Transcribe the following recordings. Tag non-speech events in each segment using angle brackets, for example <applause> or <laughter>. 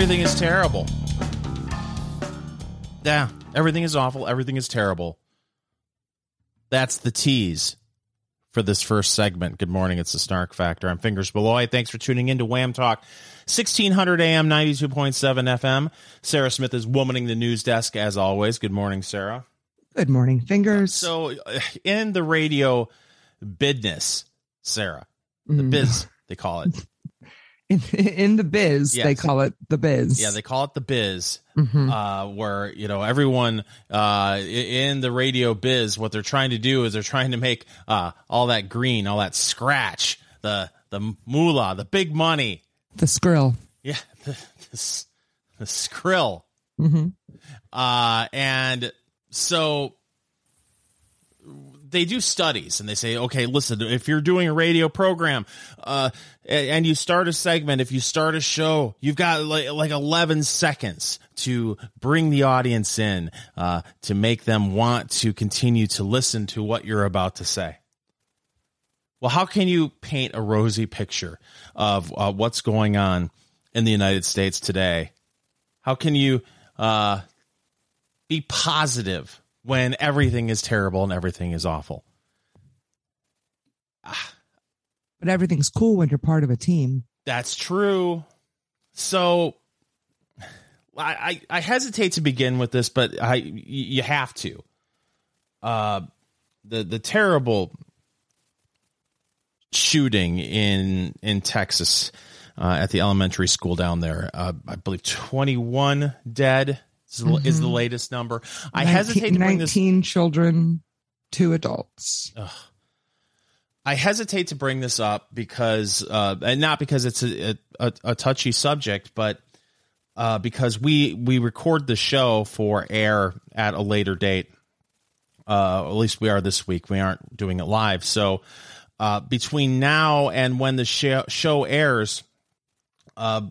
everything is terrible. Yeah, everything is awful. Everything is terrible. That's the tease for this first segment. Good morning. It's the Snark Factor. I'm Fingers Malloy. Thanks for tuning in to WAAM Talk, 1600 AM, 92.7 FM. Sarah Smith is womaning the news desk as always. Good morning, Sarah. Good morning, Fingers. So, in the radio business, Sarah, the mm. biz, they call it. In, <laughs> in the biz yes. they call it the biz yeah they call it the biz mm-hmm. uh, where you know everyone uh, in the radio biz what they're trying to do is they're trying to make uh, all that green all that scratch the the moolah the big money the skrill yeah <laughs> the, the, the skrill mm-hmm. Uh, and so they do studies and they say, okay, listen, if you're doing a radio program, uh, and you start a segment, if you start a show, you've got like, like 11 seconds to bring the audience in, uh, to make them want to continue to listen to what you're about to say. Well, how can you paint a rosy picture of uh, what's going on in the United States today? How can you uh, be positive when everything is terrible and everything is awful. But everything's cool when you're part of a team. That's true. So I, I, I hesitate to begin with this, but I you have to. Uh, the the terrible shooting in in Texas uh, at the elementary school down there. Uh, I believe twenty one dead is, mm-hmm. is the latest number. I 19, hesitate to bring 19 this. children, two adults. Ugh. I hesitate to bring this up because, uh, and not because it's a, a, a touchy subject, but uh, because we we record the show for air at a later date. Uh, at least we are this week. We aren't doing it live. So uh, between now and when the show, show airs uh,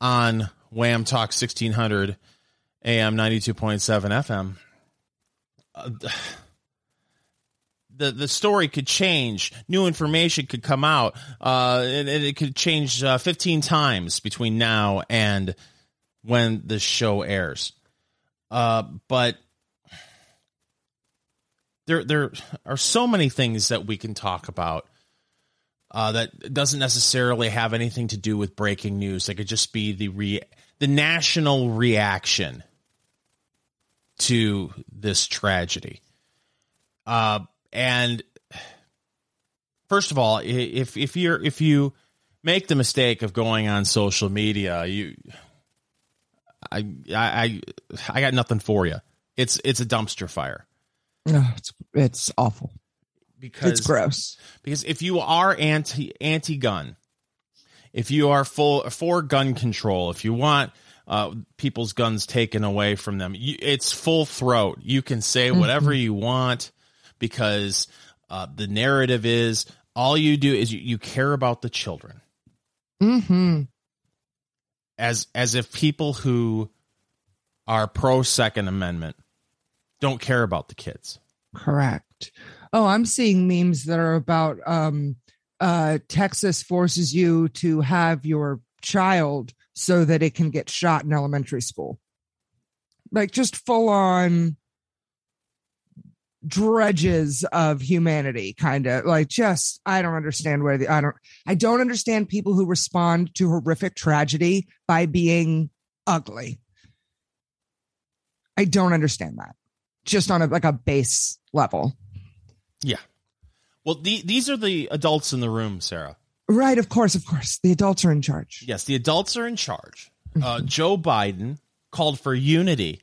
on WAAM Talk sixteen hundred AM 92.7 FM. Uh, <sighs> the the story could change. New information could come out, uh, and, and it could change uh, 15 times between now and when the show airs. Uh, but there there are so many things that we can talk about uh, that doesn't necessarily have anything to do with breaking news. It could just be the re- the national reaction to this tragedy. Uh, and first of all, if if you're if you make the mistake of going on social media, you I I I got nothing for you. It's it's a dumpster fire. No, it's it's awful. Because it's gross. Because if you are anti anti gun, if you are full for gun control, if you want uh, people's guns taken away from them. You, it's full throat. You can say mm-hmm. whatever mm-hmm. you want because uh, the narrative is all you do is you, you care about the children. Mm-hmm. As as if people who are pro Second Amendment don't care about the kids. Correct. Oh, I'm seeing memes that are about um, uh, Texas forces you to have your child so that it can get shot in elementary school. Like just full on dredges of humanity kind of like just i don't understand where the i don't i don't understand people who respond to horrific tragedy by being ugly. I don't understand that. Just on a like a base level. Yeah. Well the, these are the adults in the room sarah Right, of course, of course. The adults are in charge. Yes, the adults are in charge. Uh, Joe Biden called for unity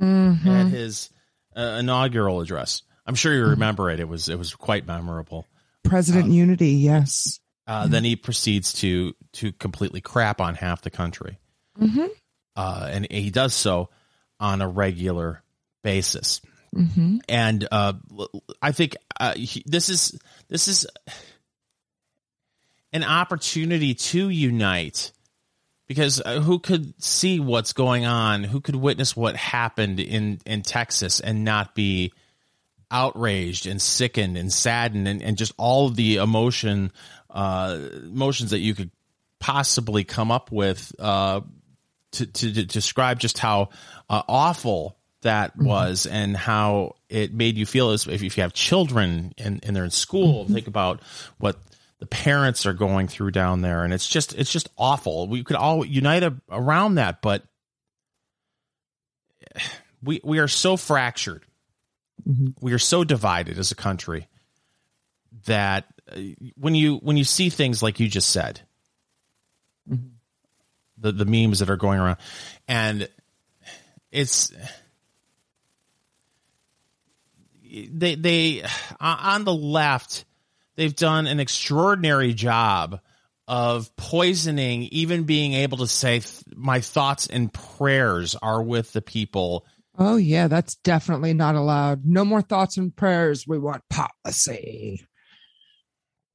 mm-hmm. at his uh, inaugural address. I'm sure you remember it. It was it was quite memorable. President uh, Unity, yes. Uh, then he proceeds to to completely crap on half the country, mm-hmm. Uh, and he does so on a regular basis. Mm-hmm. And uh, I think he, this is this is an opportunity to unite because uh, who could see what's going on who could witness what happened in in texas and not be outraged and sickened and saddened and, and just all the emotion uh, emotions that you could possibly come up with uh, to, to, to describe just how uh, awful that Mm-hmm. was and how it made you feel as if, if you have children and, and they're in school Mm-hmm. think about what the parents are going through down there and it's just it's just awful we could all unite a, around that but we we are so fractured Mhm. we are so divided as a country that uh, when you when you see things like you just said Mhm. the the memes that are going around and it's they they on the left they've done an extraordinary job of poisoning even being able to say my thoughts and prayers are with the people Oh yeah, that's definitely not allowed. No more thoughts and prayers. We want policy.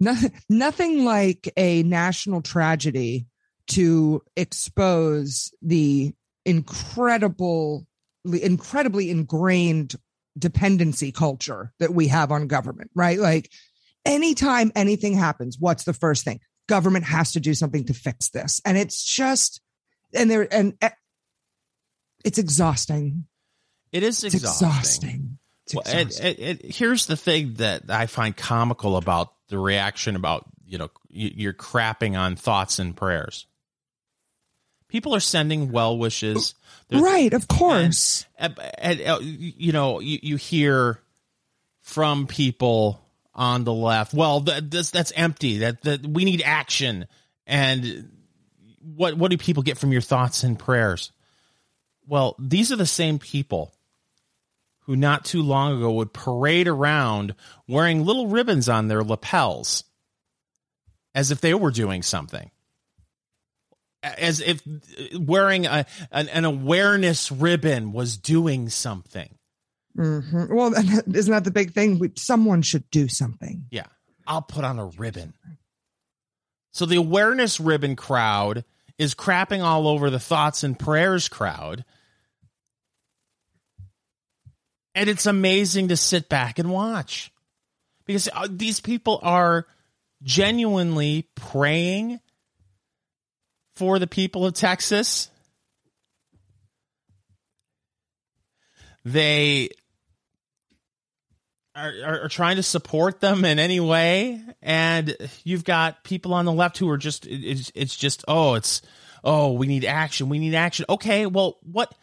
Nothing, nothing like a national tragedy to expose the incredible, incredibly ingrained dependency culture that we have on government, right? Like anytime anything happens, what's the first thing? Government has to do something to fix this. And it's just, and there, and eh, it's exhausting. it is It's exhausting, exhausting. It's Well, and, exhausting. and- and here's the thing that I find comical about the reaction about you know you- you're crapping on thoughts and prayers. People are sending well wishes, There's- right, of course. and, and, uh, you know you, you hear from people on the left. Well, th- this that's empty. That that we need action. And what what do people get from your thoughts and prayers? Well, these are the same people who not too long ago would parade around wearing little ribbons on their lapels as if they were doing something. As if uh, wearing a, an, an awareness ribbon was doing something. Mhm. Well, isn't that the big thing? Someone should do something. Yeah, I'll put on a ribbon. So the awareness ribbon crowd is crapping all over the thoughts and prayers crowd. And it's amazing to sit back and watch because uh, these people are genuinely praying for the people of Texas. They are, are, are trying to support them in any way and you've got people on the left who are just it- it's, it's just oh it's oh we need action we need action okay well what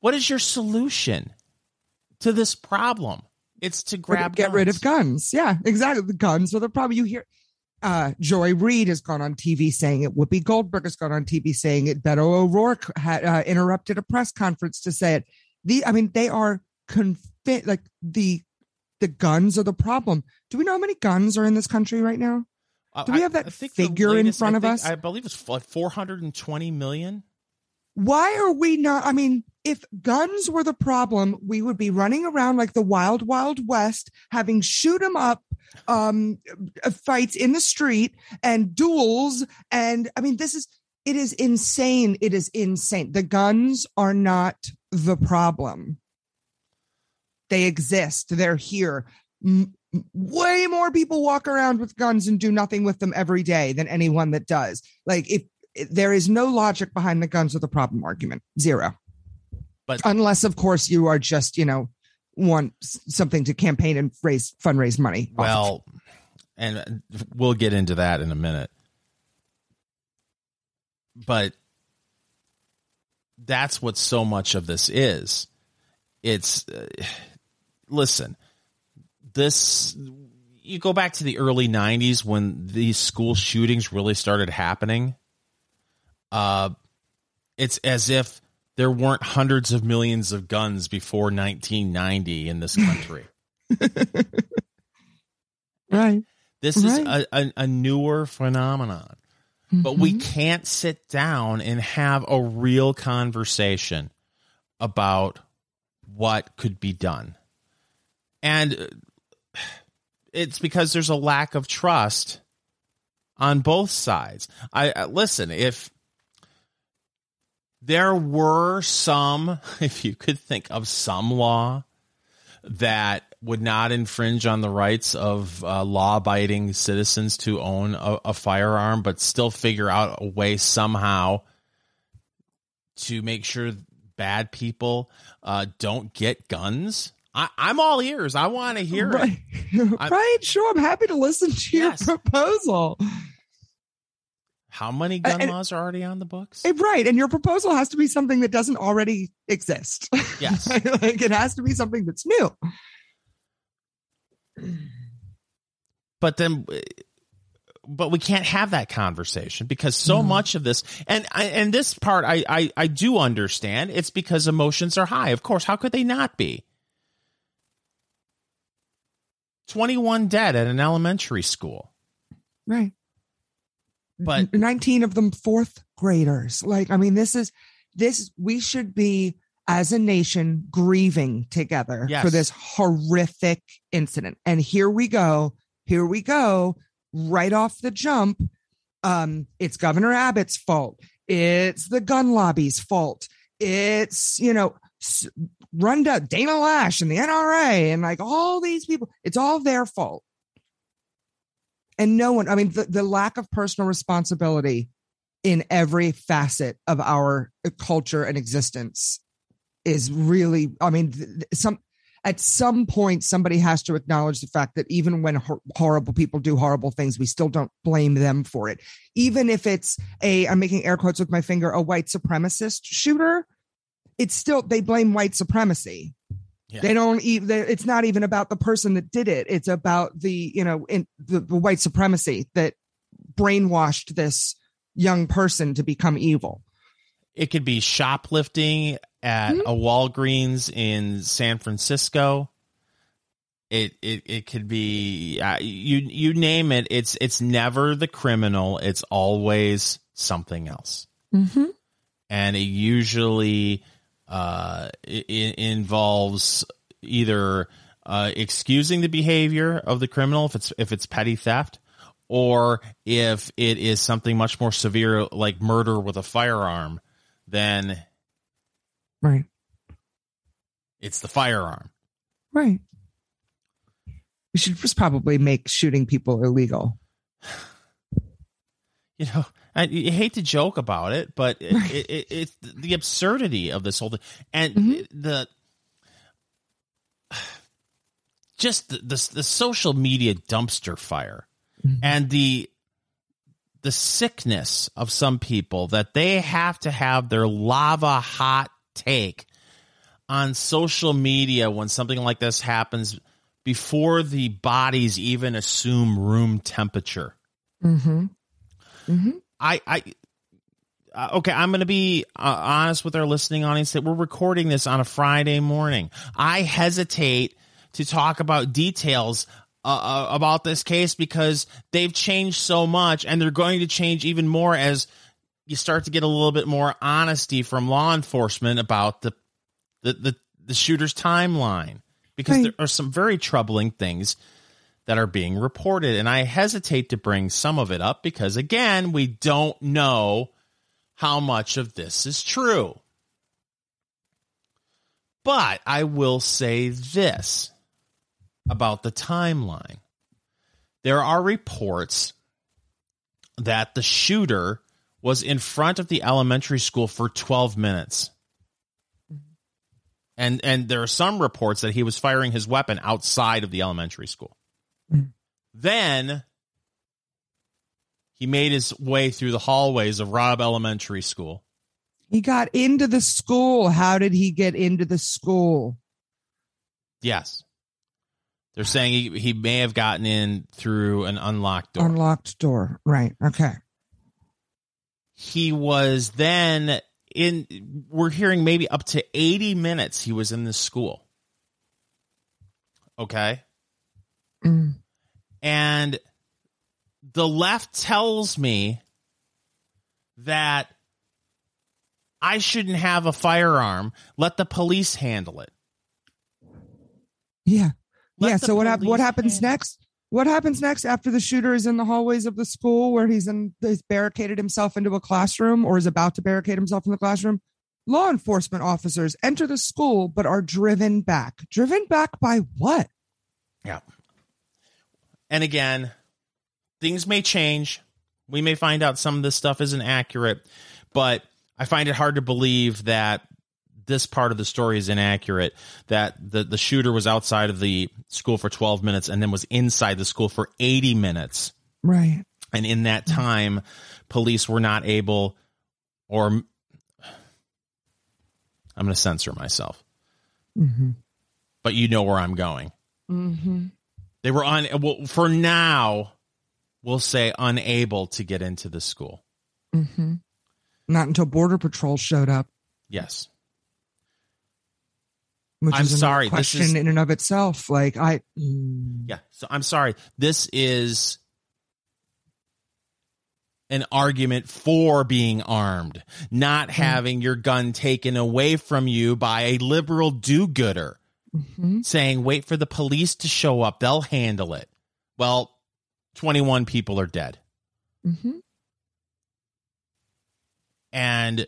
what is your solution to this problem it's to grab get rid of guns. guns. Yeah, exactly. The guns are the problem. You hear uh, Joy Reid has gone on TV saying it. Whoopi Goldberg has gone on TV saying it. Beto O'Rourke had uh, interrupted a press conference to say it. The I mean, they are confi- like the the guns are the problem. Do we know how many guns are in this country right now? Do we have that I think the figure in front of us? I believe it's like 420 million Why are we not? I mean, if guns were the problem, we would be running around like the wild, wild west, having shoot 'em up um, uh, fights in the street and duels. And I mean, this is it is insane. It is insane. The guns are not the problem. They exist. They're here. M- way more people walk around with guns and do nothing with them every day than anyone that does. Like if there is no logic behind the guns are the problem argument. Zero. But- unless of course you are just, you know, want something to campaign and raise fundraise money. of. Well, and we'll get into that in a minute. But that's what so much of this is. It's uh, listen, this you go back to the early 90s when these school shootings really started happening. Uh it's as if there weren't hundreds of millions of guns before 1990 in this country. <laughs> right. This is Right. a, a, a newer phenomenon, but we Mhm. can't sit down and have a real conversation about what could be done. And uh, it's because there's a lack of trust on both sides. I, I listen, if there were some, <laughs> if you could think of some law that would not infringe on the rights of uh, law-abiding citizens to own a, a firearm, but still figure out a way somehow to make sure bad people uh, don't get guns. I, I'm all ears. I want to hear it. right. I- <laughs> right. Sure. I'm happy to listen to Yes. your proposal. How many gun And- laws are already on the books? Eh, Right. And your proposal has to be something that doesn't already exist. Yes. <laughs> like it has to be something that's new. but then but we can't have that conversation because so Mhm. much of this and and this part I, I i do understand it's because emotions are high of course how could they not be 21 dead at an elementary school Right. But- 19 of them fourth graders. Like, I mean, this is this we should be as a nation grieving together Yes. for this horrific incident. And here we go. Here we go. Right off the jump. Um, it's Governor Abbott's fault. It's the gun lobby's fault. It's, you know, run down Dana Loesch and the NRA and like all these people. It's all their fault and no one i mean the, the lack of personal responsibility in every facet of our uh, culture and existence is really i mean some at some point somebody has to acknowledge the fact that even when hor- horrible people do horrible things we still don't blame them for it even if it's a i'm making air quotes with my finger a white supremacist shooter it's still they blame white supremacy. Yeah. they don't even it's not even about the person that did it. It's about the you know in the, the white supremacy that brainwashed this young person to become evil. It could be shoplifting at Mhm. a walgreens in san francisco. It it, it could be uh, you you name it. It's it's never the criminal. It's always something else. Mm-hmm. and it usually uh, involves either uh, excusing the behavior of the criminal if it's if it's petty theft, or if it is something much more severe like murder with a firearm, then right. it's the firearm. right. We should just probably make shooting people illegal. <sighs> You know, I, I hate to joke about it, but it, it, it, it's the absurdity of this whole thing, and Mhm. the just the, the the social media dumpster fire. Mhm. and the the sickness of some people that they have to have their lava hot take on social media when something like this happens before the bodies even assume room temperature. mm-hmm. Mm-hmm. I I uh, okay, I'm going to be uh, honest with our listening audience that we're recording this on a Friday morning. I hesitate to talk about details uh, uh, about this case because they've changed so much and they're going to change even more as you start to get a little bit more honesty from law enforcement about the the the, the shooter's timeline because Right. there are some very troubling things that are being reported and I hesitate to bring some of it up because again we don't know how much of this is true but I will say this about the timeline. There are reports that the shooter was in front of the elementary school for 12 minutes. And and there are some reports that he was firing his weapon outside of the elementary school. Mm. Then he made his way through the hallways of Robb Elementary School. he got into the school how did he get into the school Yes. They're saying he, he may have gotten in through an unlocked door. unlocked door right okay he was then in we're hearing maybe up to 80 minutes he was in the school okay Mm. and the left tells me that i shouldn't have a firearm. Let the police handle it. Yeah. Let yeah so what hap- what happens next? What happens next after the shooter is in the hallways of the school where he's in he's barricaded himself into a classroom or is about to barricade himself in the classroom? Law enforcement officers enter the school but are driven back. Driven back by what and again things may change we may find out some of this stuff isn't accurate but I find it hard to believe that this part of the story is inaccurate that the, the shooter was outside of the school for 12 minutes and then was inside the school for 80 minutes. Right. And in that time, police were not able, or I'm going to censor myself, Mm-hmm. but you know where I'm going. Mm-hmm. They were on, well, for now, we'll say unable to get into the school. Mm-hmm. Not until Border Patrol showed up, Yes. which I'm sorry, this question is- in and of itself. Like I, mm, Yeah. So I'm sorry. This is an argument for being armed, not having your gun taken away from you by a liberal do mhm. saying, wait for the police to show up. They'll handle it. Well, 21 people are dead. Mhm. And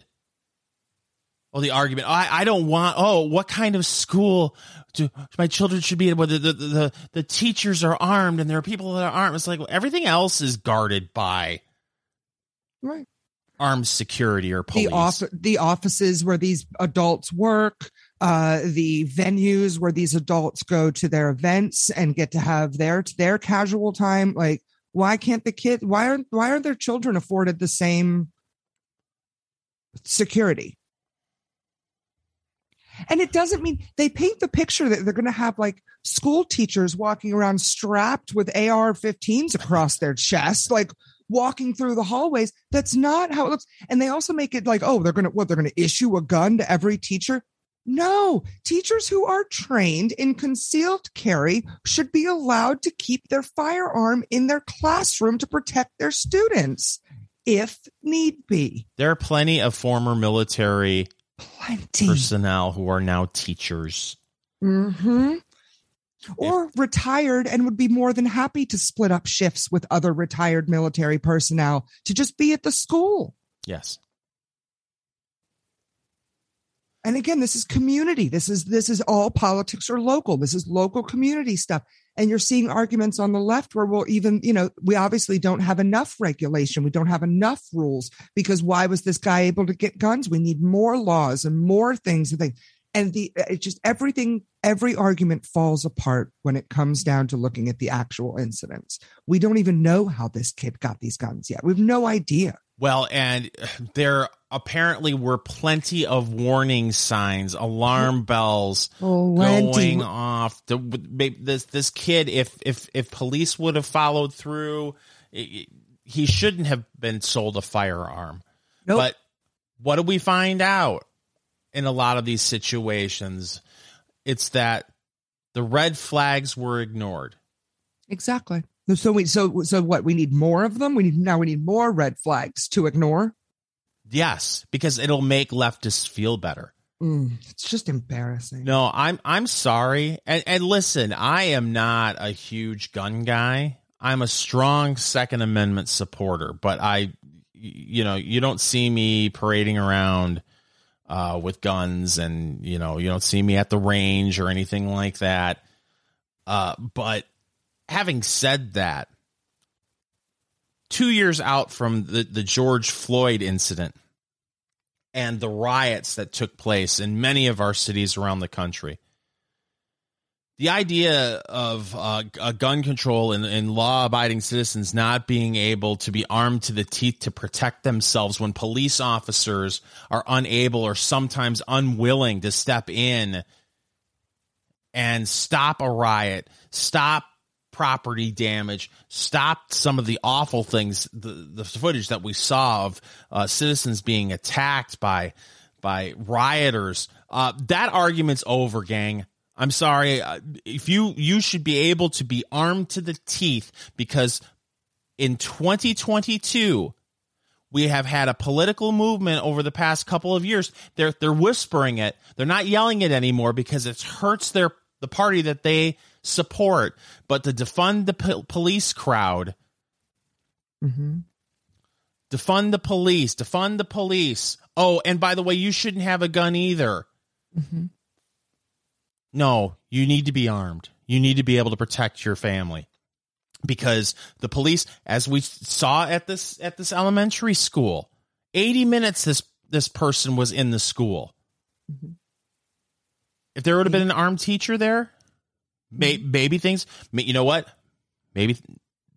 well, the argument, I, I don't want, oh, what kind of school do my children should be in? Where the, the, the, the teachers are armed and there are people that are armed. It's like well, everything else is guarded by right. armed security or police. The off the offices where these adults work, uh, the venues where these adults go to their events and get to have their their casual time. Like, why can't the kid? Why aren't why aren't their children afforded the same security? And it doesn't mean they paint the picture that they're going to have like school teachers walking around strapped with AR 15s across their chest, like walking through the hallways. That's not how it looks. And they also make it like, oh, they're going to, what, they're going to issue a gun to every teacher. No, teachers who are trained in concealed carry should be allowed to keep their firearm in their classroom to protect their students if need be. there are plenty of former military Plenty. personnel who are now teachers. hmm Or retired and would be more than happy to split up shifts with other retired military personnel to just be at the school. Yes. And again, this is community. This is this is all politics or local. This is local community stuff. And you're seeing arguments on the left where we'll even, you know, we obviously don't have enough regulation. We don't have enough rules because why was this guy able to get guns? We need more laws and more things and things. And the it's just everything, every argument falls apart when it comes down to looking at the actual incidents. We don't even know how this kid got these guns yet. We have no idea. Well, and <sighs> there apparently were plenty of warning signs, alarm bells going off. The, this this kid, if if if police would have followed through, he shouldn't have been sold a firearm. Nope. But what do we find out in a lot of these situations? It's that the red flags were ignored. Exactly. So we so so what we need more of them. We need now we need more red flags to ignore. Yes, because it'll make leftists feel better. Mm, it's just embarrassing. No, I'm I'm sorry. And and listen, I am not a huge gun guy. I'm a strong Second Amendment supporter, but I you know, you don't see me parading around uh, with guns and you know, you don't see me at the range or anything like that. Uh, but having said that, two years out from the, the George Floyd incident and the riots that took place in many of our cities around the country, the idea of uh, a gun control and, and law abiding citizens not being able to be armed to the teeth to protect themselves when police officers are unable or sometimes unwilling to step in and stop a riot, stop property damage, stopped some of the awful things, the, the footage that we saw of uh, citizens being attacked by by rioters. Uh, that argument's over, gang. I'm sorry. Uh, if you you should be able to be armed to the teeth because in 2022 we have had a political movement over the past couple of years. They're they're whispering it. They're not yelling it anymore because it hurts their the party that they support. But to defund the po- police crowd, Mm-hmm. defund the police, defund the police. Oh, and by the way, you shouldn't have a gun either. Mm-hmm. No, you need to be armed. You need to be able to protect your family. Because the police, as we saw at this at this elementary school, 80 minutes this this person was in the school. Mhm. If there would have been an armed teacher there, may, maybe things, you know what? Maybe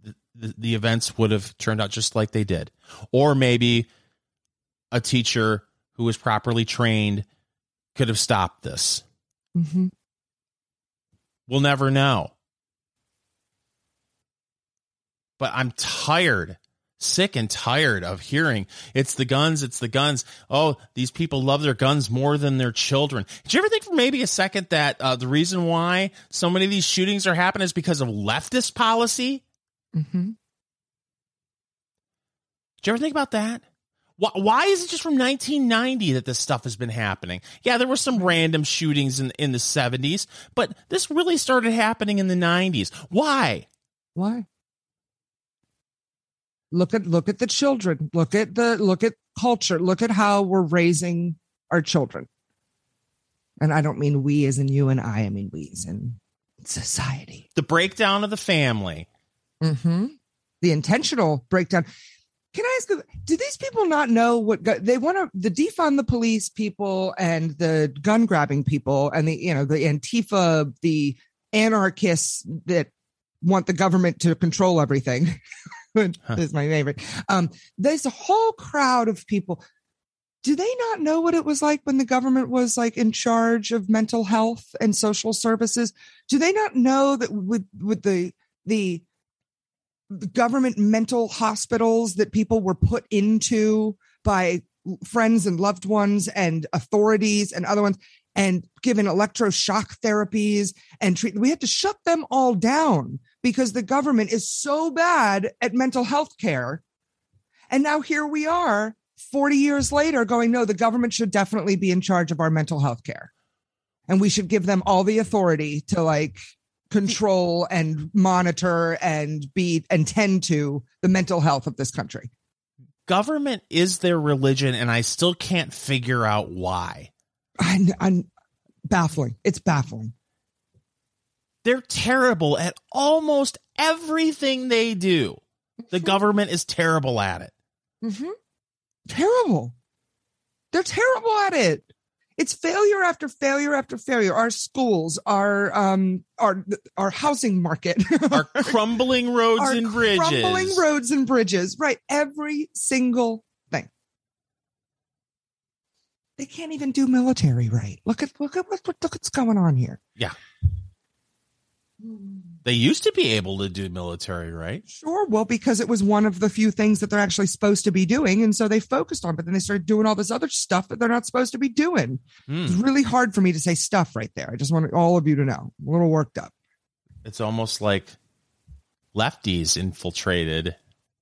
the, the, the events would have turned out just like they did. Or maybe a teacher who was properly trained could have stopped this. Mhm. We'll never know. But I'm tired, sick and tired of hearing it's the guns, it's the guns. Oh, these people love their guns more than their children. Did you ever think for maybe a second that uh, the reason why so many of these shootings are happening is because of leftist policy? Mm-hmm. Did you ever think about that? Why, why is it just from 1990 that this stuff has been happening? Yeah, there were some random shootings in in the 70s, but this really started happening in the 90s. Why? Why? Look at look at the children. Look at the look at culture. Look at how we're raising our children. And I don't mean we as in you and I. I mean we as in society. The breakdown of the family. Mm-hmm. The intentional breakdown. Can I ask do these people not know what they want to the defund the police people and the gun grabbing people and the you know the Antifa, the anarchists that want the government to control everything. <laughs> Huh. is my favorite. Um, there's a whole crowd of people. Do they not know what it was like when the government was like in charge of mental health and social services? Do they not know that with with the the government mental hospitals that people were put into by friends and loved ones and authorities and other ones and given electroshock therapies and treat we had to shut them all down because the government is so bad at mental health care. And now here we are 40 years later going no the government should definitely be in charge of our mental health care. And we should give them all the authority to like control and monitor and be and tend to the mental health of this country. Government is their religion, and I still can't figure out why. I, I'm baffling. It's baffling They're terrible at almost everything they do. The government is terrible at it. Mm-hmm. Terrible. They're terrible at it. It's failure after failure after failure. Our schools, our um, our our housing market, Our <laughs> crumbling roads our and bridges. crumbling roads and bridges. Right, every single thing. They can't even do military right. Look at look at what look what's going on here. Yeah. They used to be able to do military, right? Sure. Well, because it was one of the few things that they're actually supposed to be doing. And so they focused on, but then they started doing all this other stuff that they're not supposed to be doing. Hmm. It's really hard for me to say stuff right there. I just want all of you to know. I'm a little worked up. It's almost like lefties infiltrated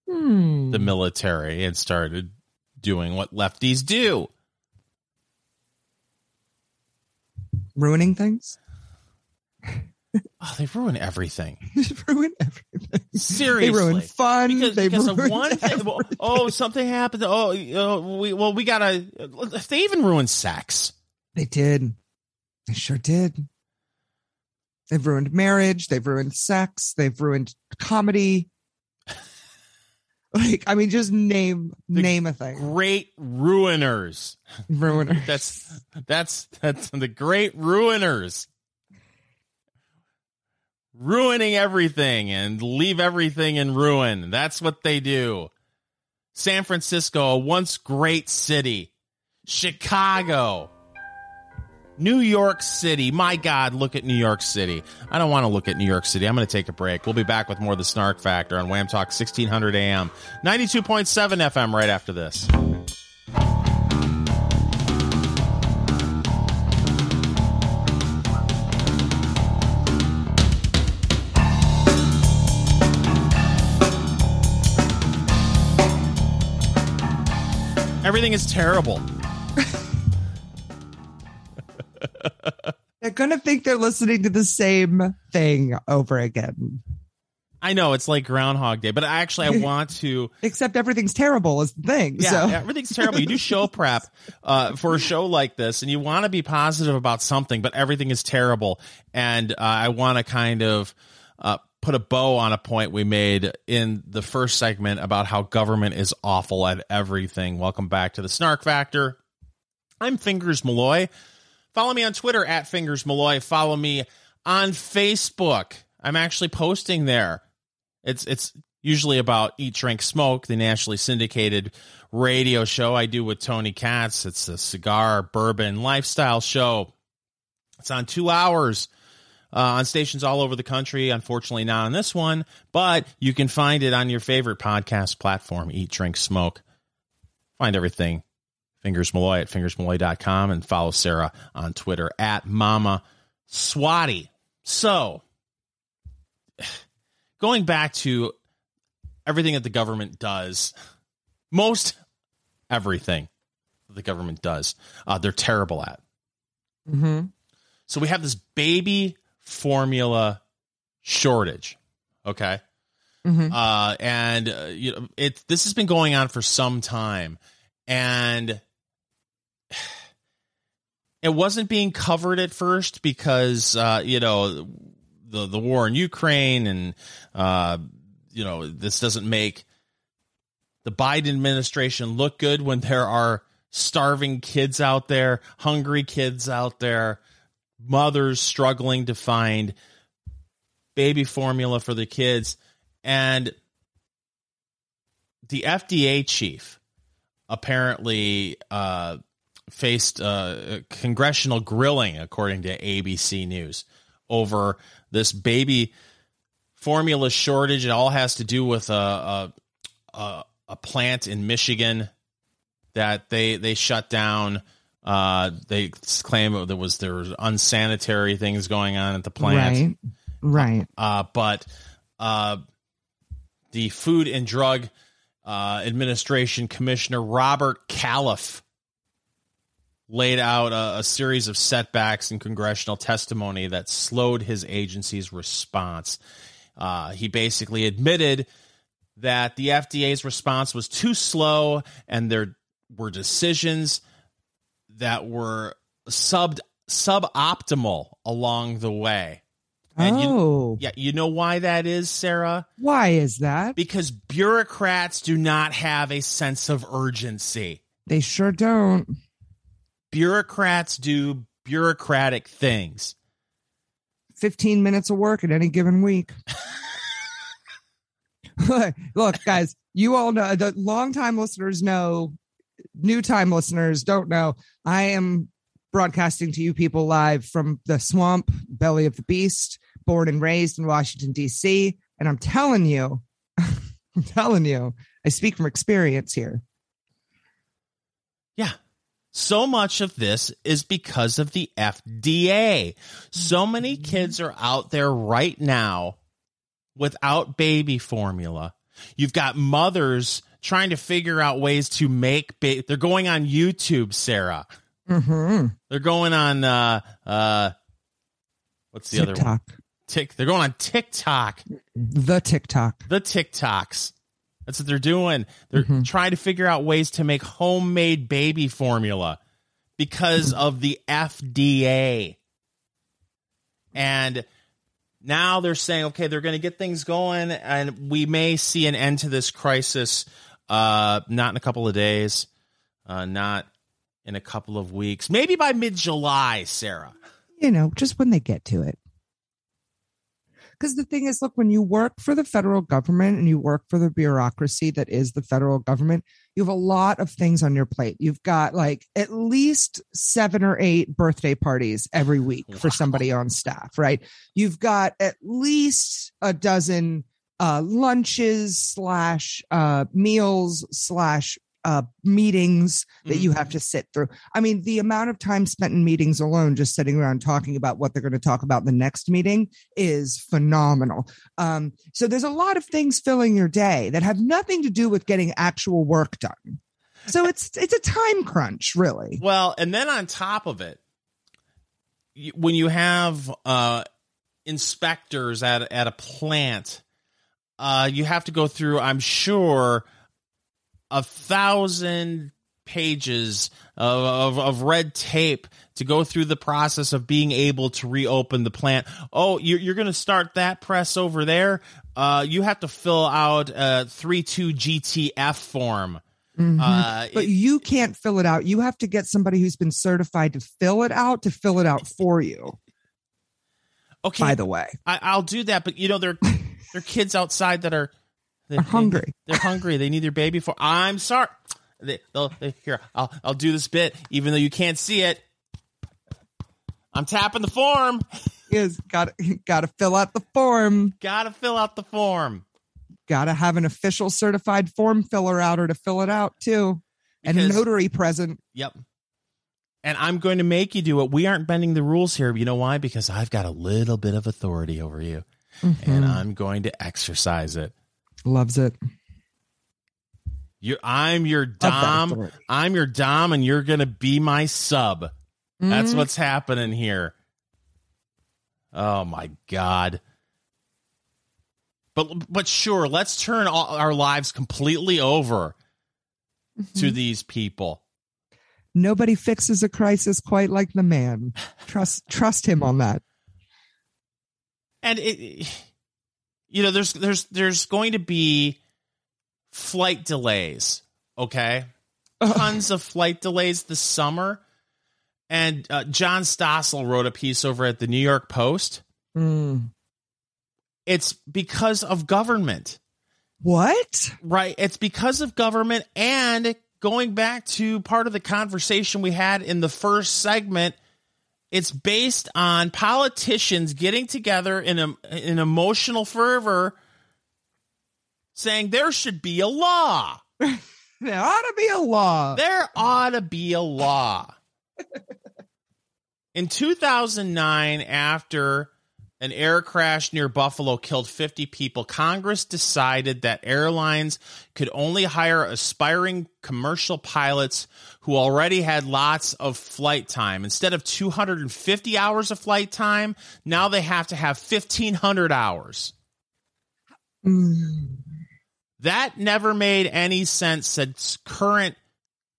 Hmm. the military and started doing what lefties do. Ruining things? <laughs> Oh, <laughs> they ruin everything. they ruin everything. Seriously. They ruin fun. because, they because of ruined one <laughs> thing. everything. oh, something happened. Oh, uh, we well, we gotta. They even ruined sex. They did. They sure did. They've ruined marriage. They've ruined sex. They've ruined comedy. like, I mean, just name The name a thing. Great ruiners. Ruiner. That's that's that's the great ruiners. Ruining everything and leave everything in ruin. That's what they do. San Francisco, a once great city. Chicago. New York City. My God, look at New York City. I don't want to look at New York City. I'm going to take a break. We'll be back with more of the Snark Factor on WAAM Talk 1600 AM, 92.7 FM right after this. Everything is terrible. They're going to think they're listening to the same thing over again. I know it's like Groundhog Day, but actually, I <laughs> want to. Except everything's terrible is the thing. Yeah, so everything's terrible. You do <laughs> show prep uh, for a show like this, and you want to be positive about something, but everything is terrible. And uh, I want to kind of uh, put a bow on a point we made in the first segment about how government is awful at everything. Welcome back to the Snark Factor. I'm Fingers Malloy. Follow me on Twitter at Fingers Malloy. Follow me on Facebook. I'm actually posting there. It's it's usually about Eat, Drink, Smoke, the nationally syndicated radio show I do with Tony Katz. It's a cigar, bourbon, lifestyle show. It's on two hours uh, on stations all over the country. Unfortunately, not on this one, but you can find it on your favorite podcast platform, Eat, Drink, Smoke. Find everything. Fingers Malloy at fingersmalloy.com and follow Sarah on Twitter at Mama Swatty. So, going back to everything that the government does, most everything that the government does, uh, they're terrible at. Mm-hmm. So we have this baby formula shortage. Okay. Mm-hmm. Uh, and uh, you know, it this has been going on for some time, and <sighs> it wasn't being covered at first because uh, you know the the war in Ukraine, and uh, you know this doesn't make the Biden administration look good when there are starving kids out there, hungry kids out there, mothers struggling to find baby formula for the kids. And the FDA chief apparently uh, faced uh, congressional grilling, according to ABC News, over this baby formula shortage. It all has to do with a, a, a, a plant in Michigan that they they shut down. Uh, they claim there was there was unsanitary things going on at the plant. Right. Right. Uh, but uh, the Food and Drug uh, Administration Commissioner Robert Califf laid out a, a, series of setbacks in congressional testimony that slowed his agency's response. Uh, he basically admitted that the FDA's response was too slow and there were decisions that were sub suboptimal along the way. And oh, you, yeah. You know why that is, Sarah? Why is that? Because bureaucrats do not have a sense of urgency. They sure don't. Bureaucrats do bureaucratic things. 15 minutes of work in any given week. <laughs> <laughs> Look, guys, you all know the longtime listeners know, new time listeners don't know. I am broadcasting to you people live from the swamp, belly of the beast, born and raised in Washington, D.C. And I'm telling you, <laughs> I'm telling you, I speak from experience here. Yeah. So much of this is because of the FDA. So many mm-hmm. kids are out there right now without baby formula. You've got mothers trying to figure out ways to make ba- they're going on YouTube, Sarah. Mm-hmm. They're going on uh uh what's the TikTok. other one? Tick they're going on TikTok. The TikTok. The TikToks. That's what they're doing. They're mm-hmm. trying to figure out ways to make homemade baby formula because of the FDA. And now they're saying, okay, they're going to get things going, and we may see an end to this crisis. Uh, not in a couple of days, uh, not in a couple of weeks, maybe by mid July, Sarah. You know, just when they get to it. Because the thing is, look, when you work for the federal government and you work for the bureaucracy that is the federal government, you have a lot of things on your plate. You've got like at least seven or eight birthday parties every week wow. for somebody on staff, right? You've got at least a dozen uh, lunches slash uh, meals slash uh, meetings that mm-hmm. you have to sit through. I mean, the amount of time spent in meetings alone, just sitting around talking about what they're going to talk about in the next meeting, is phenomenal. Um, so there's a lot of things filling your day that have nothing to do with getting actual work done. So it's it's a time crunch, really. Well, and then on top of it, when you have uh, inspectors at at a plant, uh, you have to go through. I'm sure a thousand pages of, of, of, red tape to go through the process of being able to reopen the plant. Oh, you're, you're going to start that press over there. Uh, you have to fill out a 32 GTF form Mhm. Uh, but it- you can't fill it out. You have to get somebody who's been certified to fill it out to fill it out for you. okay, By the way, I, I'll do that. But you know, there there are kids outside that are they, are hungry. They, are hungry. They need their baby for. I'm sorry. They, they'll, they, here, I'll I'll do this bit, even though you can't see it. I'm tapping the form. Is got got to fill out the form. Gotta fill out the form. Got to have an official certified form filler outer to fill it out too, and a notary present. Yep. And I'm going to make you do it. We aren't bending the rules here. You know why? Because I've got a little bit of authority over you, and Mhm. I'm going to exercise it. Loves it. You, I'm your dom. I'm your dom, and you're going to be my sub. That's Mhm. what's happening here. Oh my god. But but sure, let's turn all, our lives completely over to Mhm. these people. Nobody fixes a crisis quite like the man. Trust trust him on that. And it you know, there's there's there's going to be flight delays, okay? Tons of flight delays this summer. And uh, John Stossel wrote a piece over at the New York Post. Mm. It's because of government. What? Right. It's because of government and going back to part of the conversation we had in the first segment, it's based on politicians getting together in a, in emotional fervor saying there should be a law. <laughs> There ought to be a law. There ought to be a law. <laughs> In 2009, after an air crash near Buffalo killed 50 people, Congress decided that airlines could only hire aspiring commercial pilots who already had lots of flight time. Instead of 250 hours of flight time, now they have to have 1,500 hours. Mm. That never made any sense, said current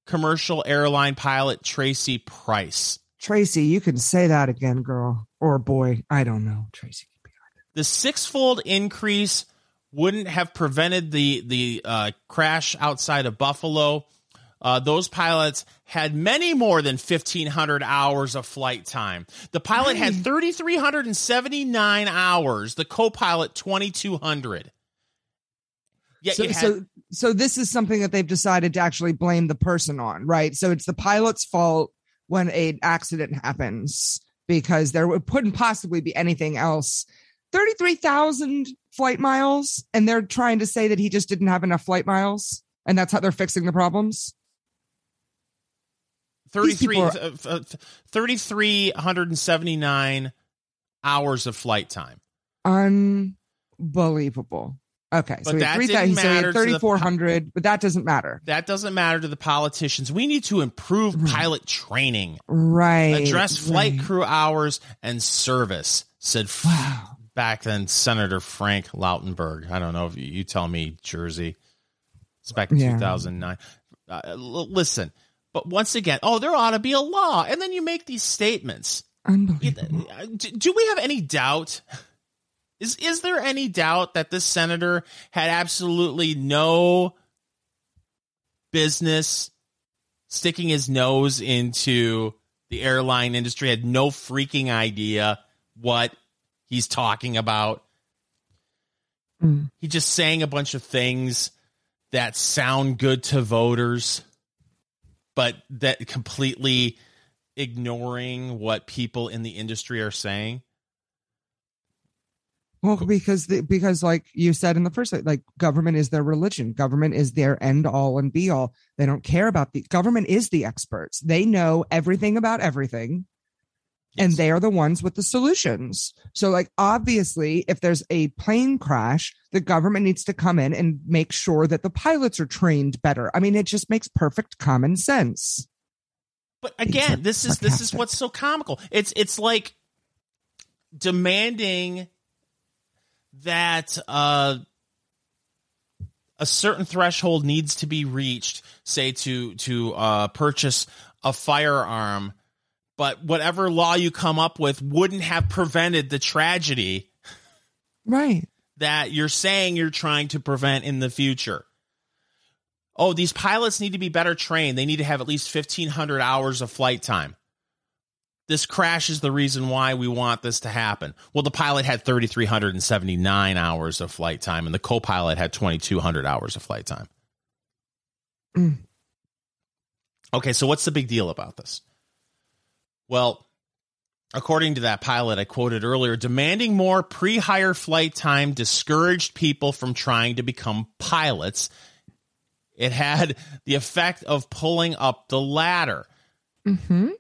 commercial airline pilot Tracy Price. Tracy, you can say that again, girl or boy. I don't know. Tracy. The six-fold increase wouldn't have prevented the the uh, crash outside of Buffalo. Uh, those pilots had many more than 1,500 hours of flight time. The pilot had 3,379 hours. The co-pilot 2,200. Yeah, So, had- so, so this is something that they've decided to actually blame the person on, right? So it's the pilot's fault when an accident happens because there couldn't possibly be anything else. 33,000 flight miles, and they're trying to say that he just didn't have enough flight miles, and that's how they're fixing the problems. 33 people uh, uh, 3379 hours of flight time. Unbelievable. Okay, But so that had, 3, didn't so matter to the 3,400, but that doesn't matter. That doesn't matter to the politicians. We need to improve Right. pilot training, Right. address flight right. crew hours and service, said Wow. back then Senator Frank Lautenberg. I don't know if you, you tell me, Jersey. It's back in Yeah. 2009. Uh, l- listen, but once again, oh, there ought to be a law. And then you make these statements. Unbelievable. Uh, do we have any doubt? Is is there any doubt that this senator had absolutely no business sticking his nose into the airline industry? Had no freaking idea what he's talking about. Mm. He just saying a bunch of things that sound good to voters, but that completely ignoring what people in the industry are saying. Well, because the, because like you said in the first, like government is their religion. Government is their end all and be all. They don't care about the government is the experts. They know everything about everything, and they are the ones with the solutions. So, like obviously, if there's a plane crash, the government needs to come in and make sure that the pilots are trained better. I mean, it just makes perfect common sense. But again, this is this is what's so comical. It's it's like demanding that uh, a certain threshold needs to be reached, say to to uh, purchase a firearm, but whatever law you come up with wouldn't have prevented the tragedy Right. that you're saying you're trying to prevent in the future. oh, these pilots need to be better trained. They need to have at least 1,500 hours of flight time. This crash is the reason why we want this to happen. Well, the pilot had 3,379 hours of flight time, and the co pilot had 2,200 hours of flight time. Mm. Okay, so what's the big deal about this? Well, according to that pilot I quoted earlier, demanding more pre hire flight time discouraged people from trying to become pilots. It had the effect of pulling up the ladder. Mm-hmm.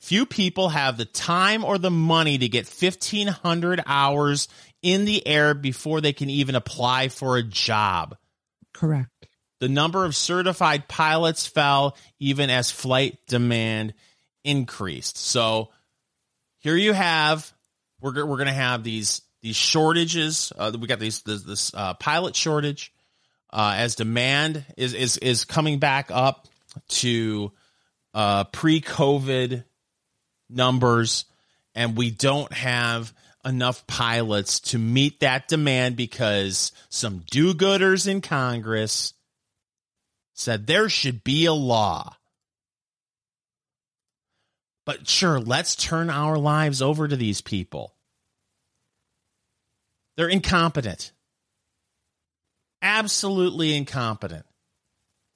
Few people have the time or the money to get 1,500 hours in the air before they can even apply for a job. Correct. The number of certified pilots fell even as flight demand increased. So here you have we're we're going to have these these shortages. Uh, we got these this, this uh, pilot shortage uh, as demand is is is coming back up to uh, pre-COVID numbers, and we don't have enough pilots to meet that demand because some do-gooders in Congress said there should be a law. But sure, let's turn our lives over to these people. They're incompetent. Absolutely incompetent.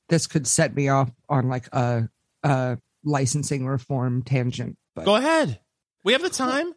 This could set me off on like a, a licensing reform tangent. But Go ahead. We have the time.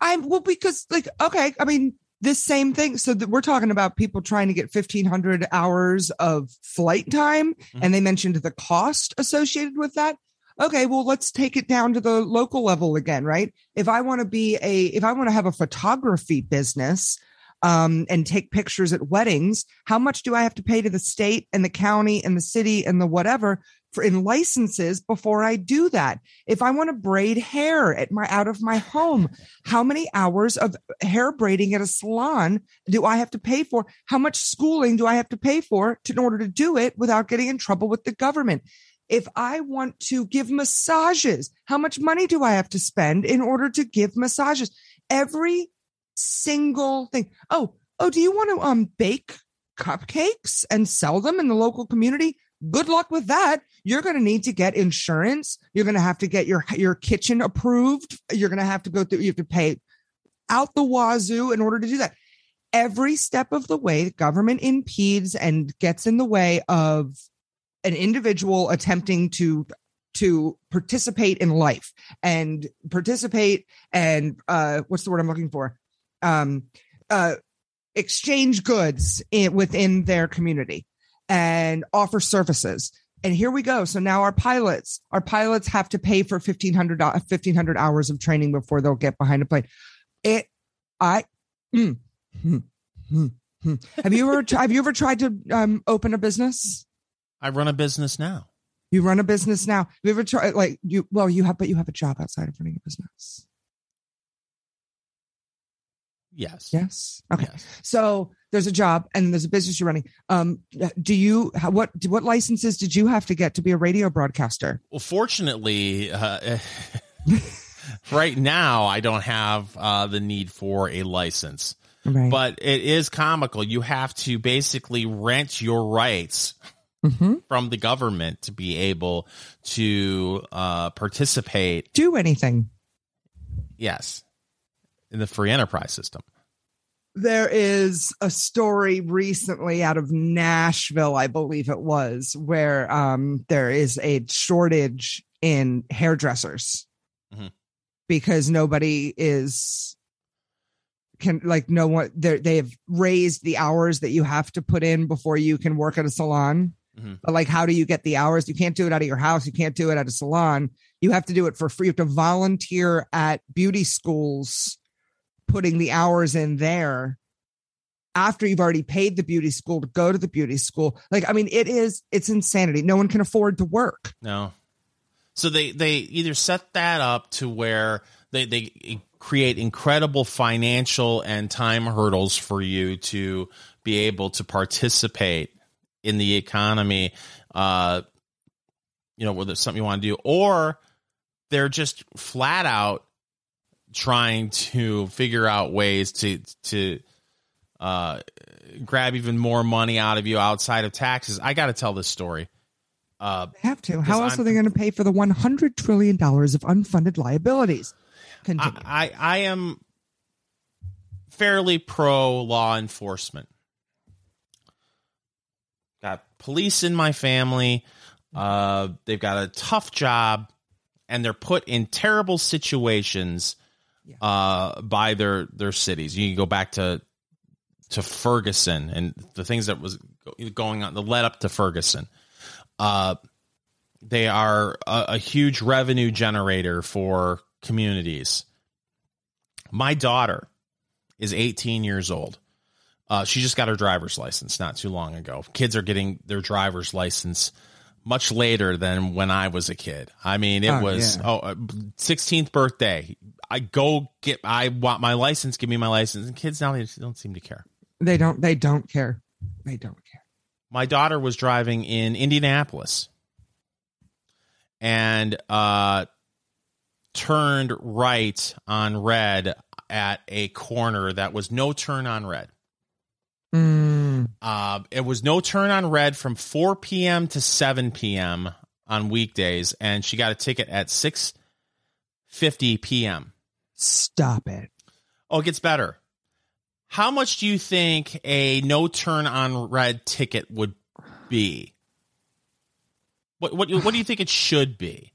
I'm well because like okay, I mean this same thing. So that we're talking about people trying to get 1500 hours of flight time, mm-hmm. and they mentioned the cost associated with that. Okay, well let's take it down to the local level again, right? If I want to be a if I want to have a photography business um and take pictures at weddings, how much do I have to pay to the state and the county and the city and the whatever for in licenses before I do that? If I want to braid hair at my out of my home, how many hours of hair braiding at a salon do I have to pay for? How much schooling do I have to pay for to, in order to do it without getting in trouble with the government? If I want to give massages, how much money do I have to spend in order to give massages? Every single thing. Oh, oh, do you want to um bake cupcakes and sell them in the local community? Good luck with that. You're going to need to get insurance. You're going to have to get your your kitchen approved. You're going to have to go through you have to pay out the wazoo in order to do that. Every step of the way, the government impedes and gets in the way of an individual attempting to to participate in life and participate and uh what's the word I'm looking for? Um uh exchange goods in, within their community and offer services. And here we go. So now our pilots, our pilots have to pay for 1500 1500 hours of training before they'll get behind a plane. It I mm, mm, mm, have you ever have you ever tried to um, open a business? I run a business now. You run a business now. Have you ever tried like you? Well, you have, but you have a job outside of running a business. Yes. Yes. Okay. Yes. So there's a job and there's a business you're running. Um, do you what what licenses did you have to get to be a radio broadcaster? Well, fortunately, uh, <laughs> <laughs> right now I don't have uh, the need for a license, Right. but it is comical. You have to basically rent your rights hmm from the government to be able to uh, participate. do anything. Yes, in the free enterprise system. There is a story recently out of Nashville, I believe it was, where um, there is a shortage in hairdressers Mhm. because nobody is can like no one they have raised the hours that you have to put in before you can work at a salon. Mhm. But like, how do you get the hours? You can't do it out of your house. You can't do it at a salon. You have to do it for free. You have to volunteer at beauty schools putting the hours in there after you've already paid the beauty school to go to the beauty school. Like, I mean, it is, it's insanity. No one can afford to work. No. So they they either set that up to where they they create incredible financial and time hurdles for you to be able to participate in the economy uh you know whether it's something you want to do or they're just flat out trying to figure out ways to to uh grab even more money out of you outside of taxes. I got to tell this story. Uh, have to. How else I'm- are they going to pay for the one hundred trillion dollars of unfunded liabilities? Continue. I, I I am fairly pro law enforcement. Got police in my family. Uh, they've got a tough job, and they're put in terrible situations Yeah. uh, by their their cities. You can go back to to Ferguson and the things that was going on, the led up to Ferguson. Uh, they are a, a huge revenue generator for communities. My daughter is 18 years old. Uh, she just got her driver's license not too long ago. Kids are getting their driver's license much later than when I was a kid. I mean, it Oh, was yeah. oh uh, 16th birthday. I go get I want my license, give me my license. And kids now they don't seem to care. they don't. They don't care. They don't care. my daughter was driving in Indianapolis and uh, turned right on red at a corner that was no turn on red. Mm, Uh, it was no turn on red from 4 p.m. to 7 p.m. on weekdays, and she got a ticket at 6:50 p.m. stop it. Oh, it gets better. How much do you think a no turn on red ticket would be? What what what do you think it should be?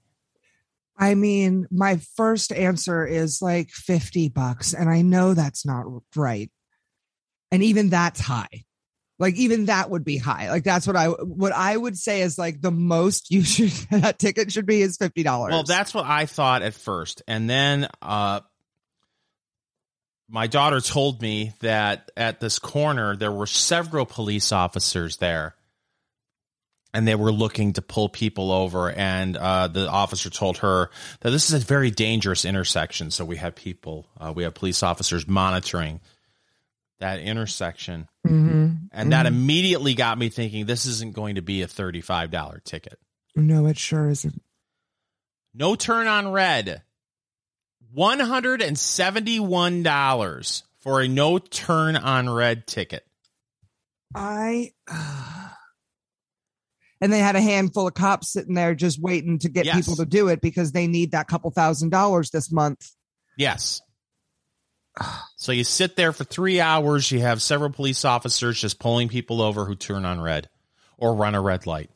I mean, my first answer is like 50 bucks, and I know that's not right. And even that's high. Like even that would be high. Like that's what I what I would say is like the most you should <laughs> that ticket should be is fifty dollars. Well, that's what I thought at first, and then uh, my daughter told me that at this corner there were several police officers there, and they were looking to pull people over. And uh, the officer told her that this is a very dangerous intersection, so we have people, uh, we have police officers monitoring that intersection, Mhm. and that Mhm. immediately got me thinking this isn't going to be a thirty-five dollar ticket. no, it sure isn't. No turn on red. $171 for a no turn on red ticket. I <sighs> and they had a handful of cops sitting there just waiting to get Yes. people to do it because they need that couple thousand dollars this month. Yes. So you sit there for three hours. You have several police officers just pulling people over who turn on red or run a red light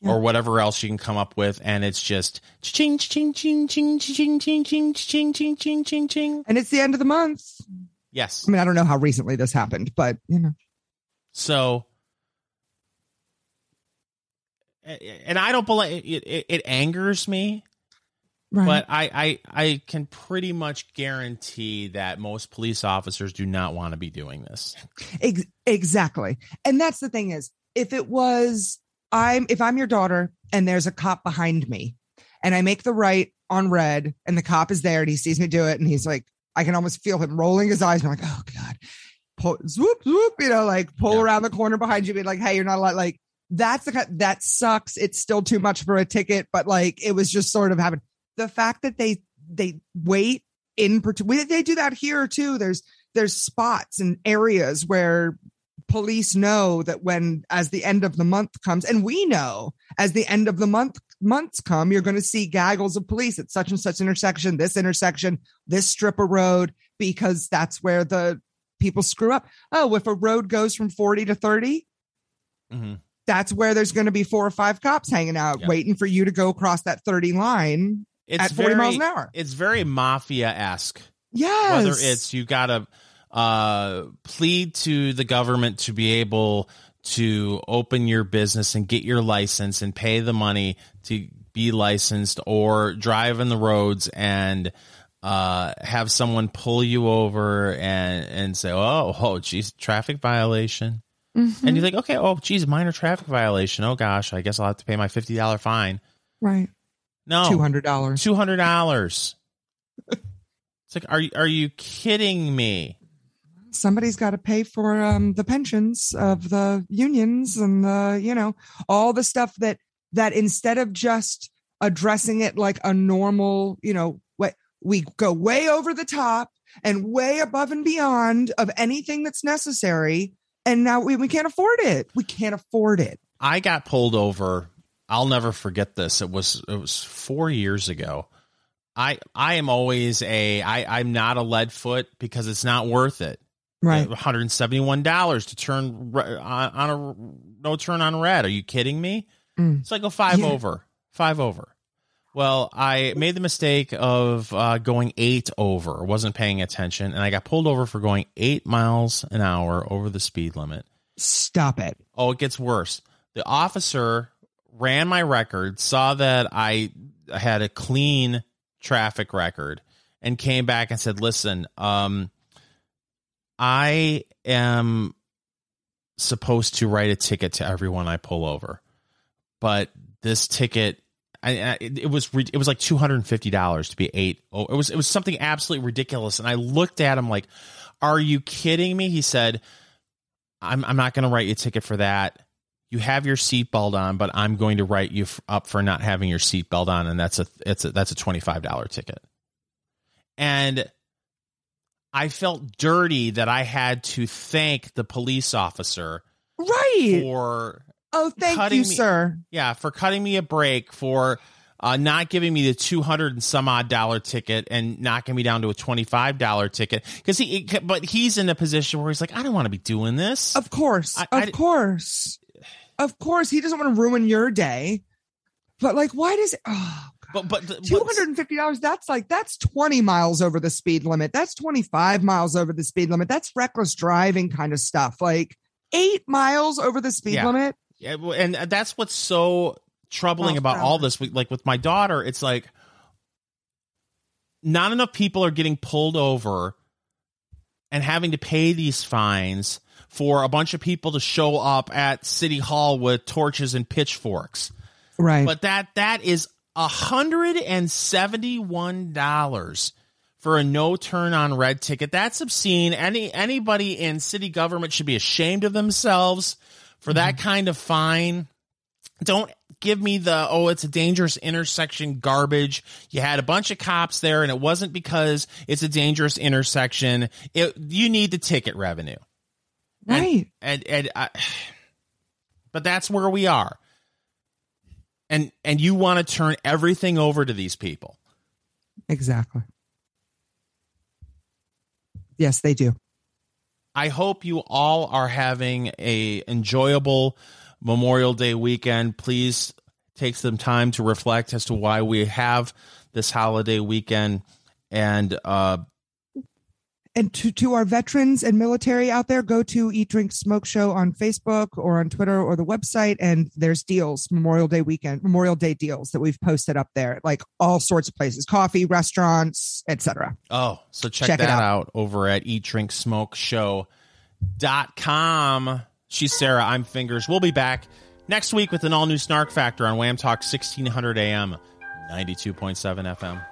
Yeah. or whatever else you can come up with. And it's just ching, ching, ching, ching, ching, ching, ching, ching, ching, ching, ching, ching. And it's the end of the month. Yes. I mean, I don't know how recently this happened, but you know. So, and I don't believe it, it, it angers me, Right. but I, I, I can pretty much guarantee that most police officers do not want to be doing this. Ex- exactly. And that's the thing is, if it was I'm if I'm your daughter and there's a cop behind me and I make the right on red and the cop is there and he sees me do it and he's like, I can almost feel him rolling his eyes and I'm like, oh God. Pull, swoop, swoop, you know, like pull Yeah. around the corner behind you, be like, hey, you're not allowed like that's the that sucks. It's still too much for a ticket, but like it was just sort of happened. The fact that they they wait in particular they do that here too. There's there's spots and areas where police know that when as the end of the month comes and we know as the end of the month months come you're going to see gaggles of police at such and such intersection this intersection this strip of road because that's where the people screw up oh if a road goes from 40 to 30 Mhm. that's where there's going to be four or five cops hanging out Yeah. waiting for you to go across that 30 line It's at 40 very, miles an hour it's very mafia esque. yes Whether it's you got to uh, plead to the government to be able to open your business and get your license and pay the money to be licensed or drive in the roads and uh, have someone pull you over and, and say, oh, oh, geez, traffic violation. Mhm. And you think, okay, oh, geez, minor traffic violation. Oh, gosh, I guess I'll have to pay my $50 fine. right No. $200 Two hundred dollars. <laughs> it's like, are you are you kidding me? somebody's got to pay for um, the pensions of the unions and the you know all the stuff that that instead of just addressing it like a normal you know what we go way over the top and way above and beyond of anything that's necessary and now we, we can't afford it. We can't afford it. I got pulled over. I'll never forget this. It was it was four years ago. I I am always a I I'm not a lead foot because it's not worth it. Right. One hundred seventy one dollars to turn re- on, on a no turn on red. Are you kidding me? Mm. So I go five Yeah. over, five over. Well, I made the mistake of uh, going eight over, wasn't paying attention, and I got pulled over for going eight miles an hour over the speed limit. Stop it. Oh, it gets worse. The officer ran my record, saw that I had a clean traffic record, and came back and said, "Listen, um, I am supposed to write a ticket to everyone I pull over, but this ticket." I, I, it was it was like two hundred and fifty dollars to be eight. Oh, it was it was something absolutely ridiculous. And I looked at him like, "Are you kidding me?" He said, I'm I'm not going to write you a ticket for that. You have your seatbelt on, but I'm going to write you f- up for not having your seatbelt on, and that's a it's a that's a twenty five dollar ticket. And I felt dirty that I had to thank the police officer Right. for oh, thank you, me- sir. yeah for cutting me a break for uh, not giving me the two hundred and some odd dollar ticket and knocking me down to a twenty five dollar ticket because he but he's in a position where he's like I don't want to be doing this. Of course. I- of I- course. Of course. He doesn't want to ruin your day. But like, why does oh but but Two hundred and fifty dollars. That's like that's twenty miles over the speed limit. That's twenty five miles over the speed limit. That's reckless driving kind of stuff. Like eight miles over the speed Yeah. limit. Yeah, and uh, that's what's so troubling Oh, about all this. Like with my daughter, it's like not enough people are getting pulled over and having to pay these fines for a bunch of people to show up at city hall with torches and pitchforks. Right. But that that is a hundred and seventy one dollars for a no turn on red ticket. That's obscene. Any anybody in city government should be ashamed of themselves for that mm-hmm. kind of fine. Don't give me the oh it's a dangerous intersection garbage. You had a bunch of cops there and it wasn't because it's a dangerous intersection. It you need the ticket revenue right. and and I, but that's where we are and and you want to turn everything over to these people Exactly. Yes, they do. i hope you all are having a enjoyable memorial day weekend please take some time to reflect as to why we have this holiday weekend and uh And to to our veterans and military out there, go to Eat Drink Smoke Show on Facebook or on Twitter or the website, and there's deals Memorial Day weekend, Memorial Day deals that we've posted up there, like all sorts of places, coffee, restaurants, etc. Oh, so check, Check that out. out. over at eatdrinksmokeshow.com. She's Sarah. I'm Fingers. We'll be back next week with an all new Snark Factor on WAAM Talk 1600 AM, 92.7 FM.